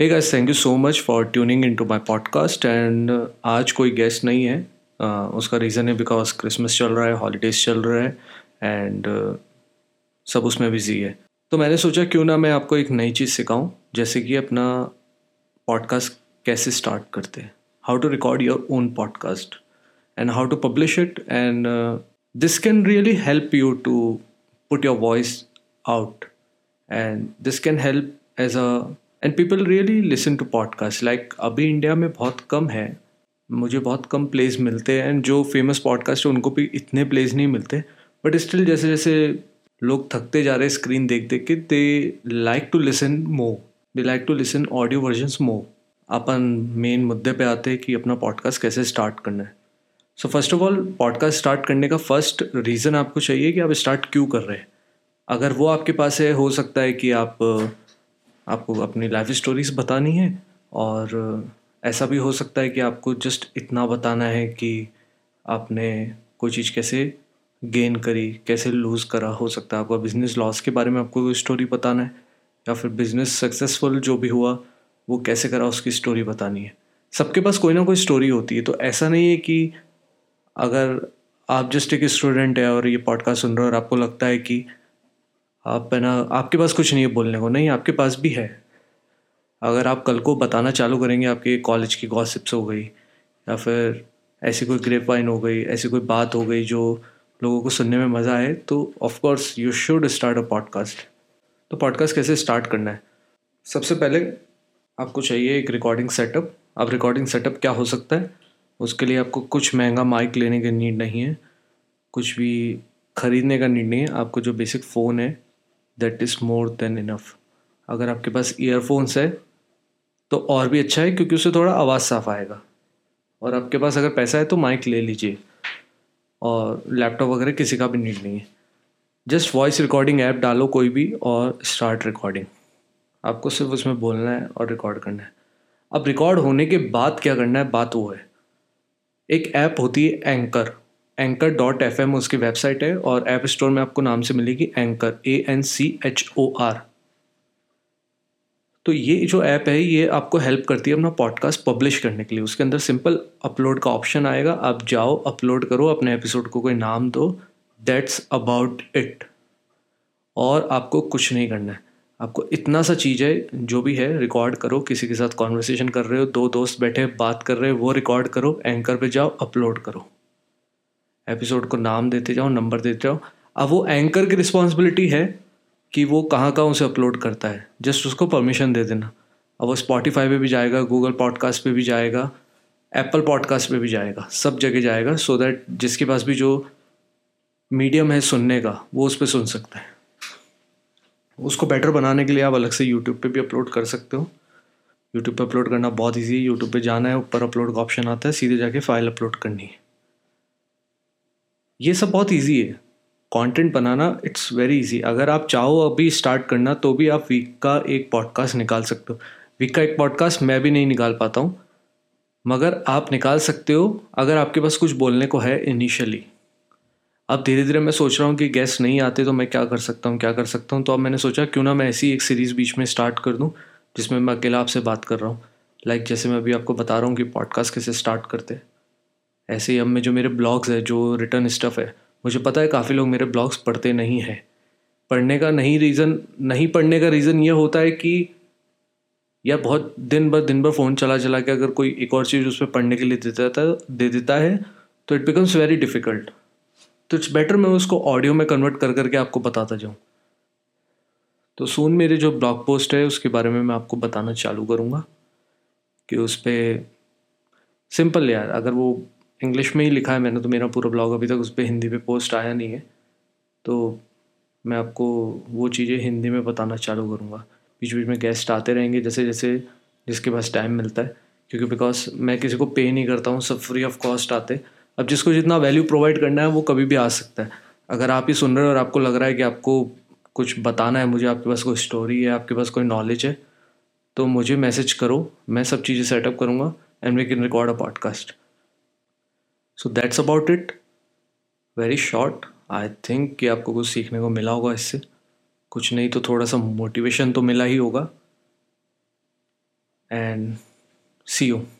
Hey guys thank you so much for tuning into my podcast and आज कोई guest नहीं है। Uh, उसका रीज़न है बिकॉज़ क्रिसमस चल रहा है हॉलीडेज चल रहा है एंड uh, सब उसमें बिज़ी है। तो मैंने सोचा क्यों ना मैं आपको एक नई चीज़ सिखाऊं जैसे कि अपना पॉडकास्ट कैसे स्टार्ट करते हैं। How to record your own podcast and how to publish it and this can really help you to put your voice out and this can help as a and people really listen to podcast like अभी India में बहुत कम है। मुझे बहुत कम place मिलते हैं। And जो famous podcast है, उनको भी इतने प्लेस नहीं मिलते। बट स्टिल जैसे जैसे लोग थकते जा रहे हैं स्क्रीन देख देख के दे like to listen more they like to listen audio versions more upon main मुद्दे पे आते हैं कि अपना पॉडकास्ट कैसे स्टार्ट करना है। So first of all podcast start करने का फ़र्स्ट रीज़न आपको चाहिए कि आप स्टार्ट क्यों कर रहे हैं। अगर वो आपके पास है, हो सकता है कि आप आपको अपनी लाइफ स्टोरीज बतानी है और ऐसा भी हो सकता है कि आपको जस्ट इतना बताना है कि आपने कोई चीज़ कैसे गेन करी, कैसे लूज़ करा, हो सकता है आपका बिज़नेस लॉस के बारे में आपको कोई स्टोरी बताना है या फिर बिज़नेस सक्सेसफुल जो भी हुआ, वो कैसे करा उसकी स्टोरी बतानी है। सबके पास कोई ना कोई स्टोरी होती है तो ऐसा नहीं है कि अगर आप जस्ट एक स्टूडेंट है और ये पॉडकास्ट सुन रहे हो और आपको लगता है कि आप है ना, आपके पास कुछ नहीं है बोलने को। नहीं, आपके पास भी है। अगर आप कल को बताना चालू करेंगे, आपके कॉलेज की गॉसिप्स हो गई, या फिर ऐसी कोई ग्रेप हो गई, ऐसी कोई बात हो गई जो लोगों को सुनने में मज़ा आए तो of course you should start a podcast तो पॉडकास्ट कैसे स्टार्ट करना है? सबसे पहले आपको चाहिए एक रिकॉर्डिंग सेटअप अब रिकॉर्डिंग सेटअप क्या हो सकता है? उसके लिए आपको कुछ महँगा माइक लेने की नीड नहीं है। कुछ भी ख़रीदने का नीड नहीं है। आपको जो बेसिक फ़ोन है that is more than enough. अगर आपके पास ईयरफोन्स है तो और भी अच्छा है क्योंकि उससे थोड़ा आवाज़ साफ़ आएगा। और आपके पास अगर पैसा है तो माइक ले लीजिए। और लैपटॉप वगैरह किसी का भी नीड नहीं है। जस्ट वॉइस रिकॉर्डिंग ऐप डालो कोई भी और स्टार्ट रिकॉर्डिंग आपको सिर्फ़ उसमें बोलना है और रिकॉर्ड करना है। अब रिकॉर्ड होने के बाद क्या करना है? बात वो है। एक ऐप होती है Anchor Anchor dot F M उसकी वेबसाइट है और ऐप स्टोर में आपको नाम से मिलेगी Anchor A N C H O R तो ये जो ऐप है, ये आपको हेल्प करती है अपना पॉडकास्ट पब्लिश करने के लिए। उसके अंदर सिंपल अपलोड का ऑप्शन आएगा। आप जाओ अपलोड करो, अपने एपिसोड को कोई नाम दो। दैट्स अबाउट इट और आपको कुछ नहीं करना है। आपको इतना सा चीज़ है, जो भी है रिकॉर्ड करो, किसी के साथ कॉन्वर्सेशन कर रहे हो, दो दोस्त बैठे बात कर रहे हो, वो रिकॉर्ड करो एंकर पे जाओ अपलोड करो। एपिसोड को नाम देते जाओ, नंबर देते जाओ। अब वो एंकर की रिस्पॉन्सिबिलिटी है कि वो कहाँ कहाँ उसे अपलोड करता है। जस्ट उसको परमिशन दे देना। अब वो स्पॉटिफाई पे भी जाएगा गूगल पॉडकास्ट पे भी जाएगा एप्पल पॉडकास्ट पे भी जाएगा, सब जगह जाएगा सो so दैट जिसके पास भी जो मीडियम है सुनने का, वो उस पर सुन सकता है। उसको बेटर बनाने के लिए आप अलग से यूट्यूब पे भी अपलोड कर सकते हो। यूट्यूब पे अपलोड करना बहुत ईजी है। यूट्यूब पे जाना है, ऊपर अपलोड का ऑप्शन आता है, सीधे जाके फ़ाइल अपलोड करनी है। ये सब बहुत ईजी है। कंटेंट बनाना इट्स वेरी इजी अगर आप चाहो अभी स्टार्ट करना तो भी आप वीक का एक पॉडकास्ट निकाल सकते हो। वीक का एक पॉडकास्ट मैं भी नहीं निकाल पाता हूँ। मगर आप निकाल सकते हो, अगर आपके पास कुछ बोलने को है इनिशियली अब धीरे धीरे मैं सोच रहा हूँ कि गेस्ट नहीं आते तो मैं क्या कर सकता हूँ, क्या कर सकता हूँ। तो अब मैंने सोचा, क्यों ना मैं ऐसी एक सीरीज़ बीच में स्टार्ट कर दूँ, जिसमें मैं अकेला आपसे बात कर रहा हूँ। लाइक like जैसे मैं अभी आपको बता रहा हूँ कि पॉडकास्ट कैसे स्टार्ट करते हैं। ऐसे ही अब में जो मेरे ब्लॉग्स है, जो रिटर्न स्टफ़ है, मुझे पता है काफ़ी लोग मेरे ब्लॉग्स पढ़ते नहीं हैं। पढ़ने का नहीं रीज़न नहीं पढ़ने का रीज़न ये होता है कि यार बहुत दिन भर दिन भर फ़ोन चला चला के अगर कोई एक और चीज़ उस पर पढ़ने के लिए देता है दे देता है तो इट बिकम्स वेरी डिफ़िकल्ट तो इट्स बेटर मैं उसको ऑडियो में कन्वर्ट कर करके आपको बताता जाऊँ। तो सून मेरे जो ब्लॉग पोस्ट है, उसके बारे में मैं आपको बताना चालू करूँगा कि उस पर सिंपल यार, अगर वो इंग्लिश में ही लिखा है मैंने तो मेरा पूरा ब्लॉग अभी तक, उस पर हिंदी पे पोस्ट आया नहीं है। तो मैं आपको वो चीज़ें हिंदी में बताना चालू करूँगा। बीच बीच में गेस्ट आते रहेंगे, जैसे जैसे जिसके पास टाइम मिलता है। क्योंकि बिकॉज़ मैं किसी को पे नहीं करता हूँ, सब फ्री ऑफ़ कॉस्ट आते अब जिसको जितना वैल्यू प्रोवाइड करना है, वो कभी भी आ सकता है। अगर आप ही सुन रहे हो और आपको लग रहा है कि आपको कुछ बताना है, मुझे आपके पास कोई स्टोरी है, आपके पास कोई नॉलेज है तो मुझे मैसेज करो। मैं सब चीज़ें सेटअप करूँगा and we can record a podcast so that's about it very short I think कि आपको कुछ सीखने को मिला होगा इससे। कुछ नहीं तो थोड़ा सा मोटिवेशन तो मिला ही होगा। And see you.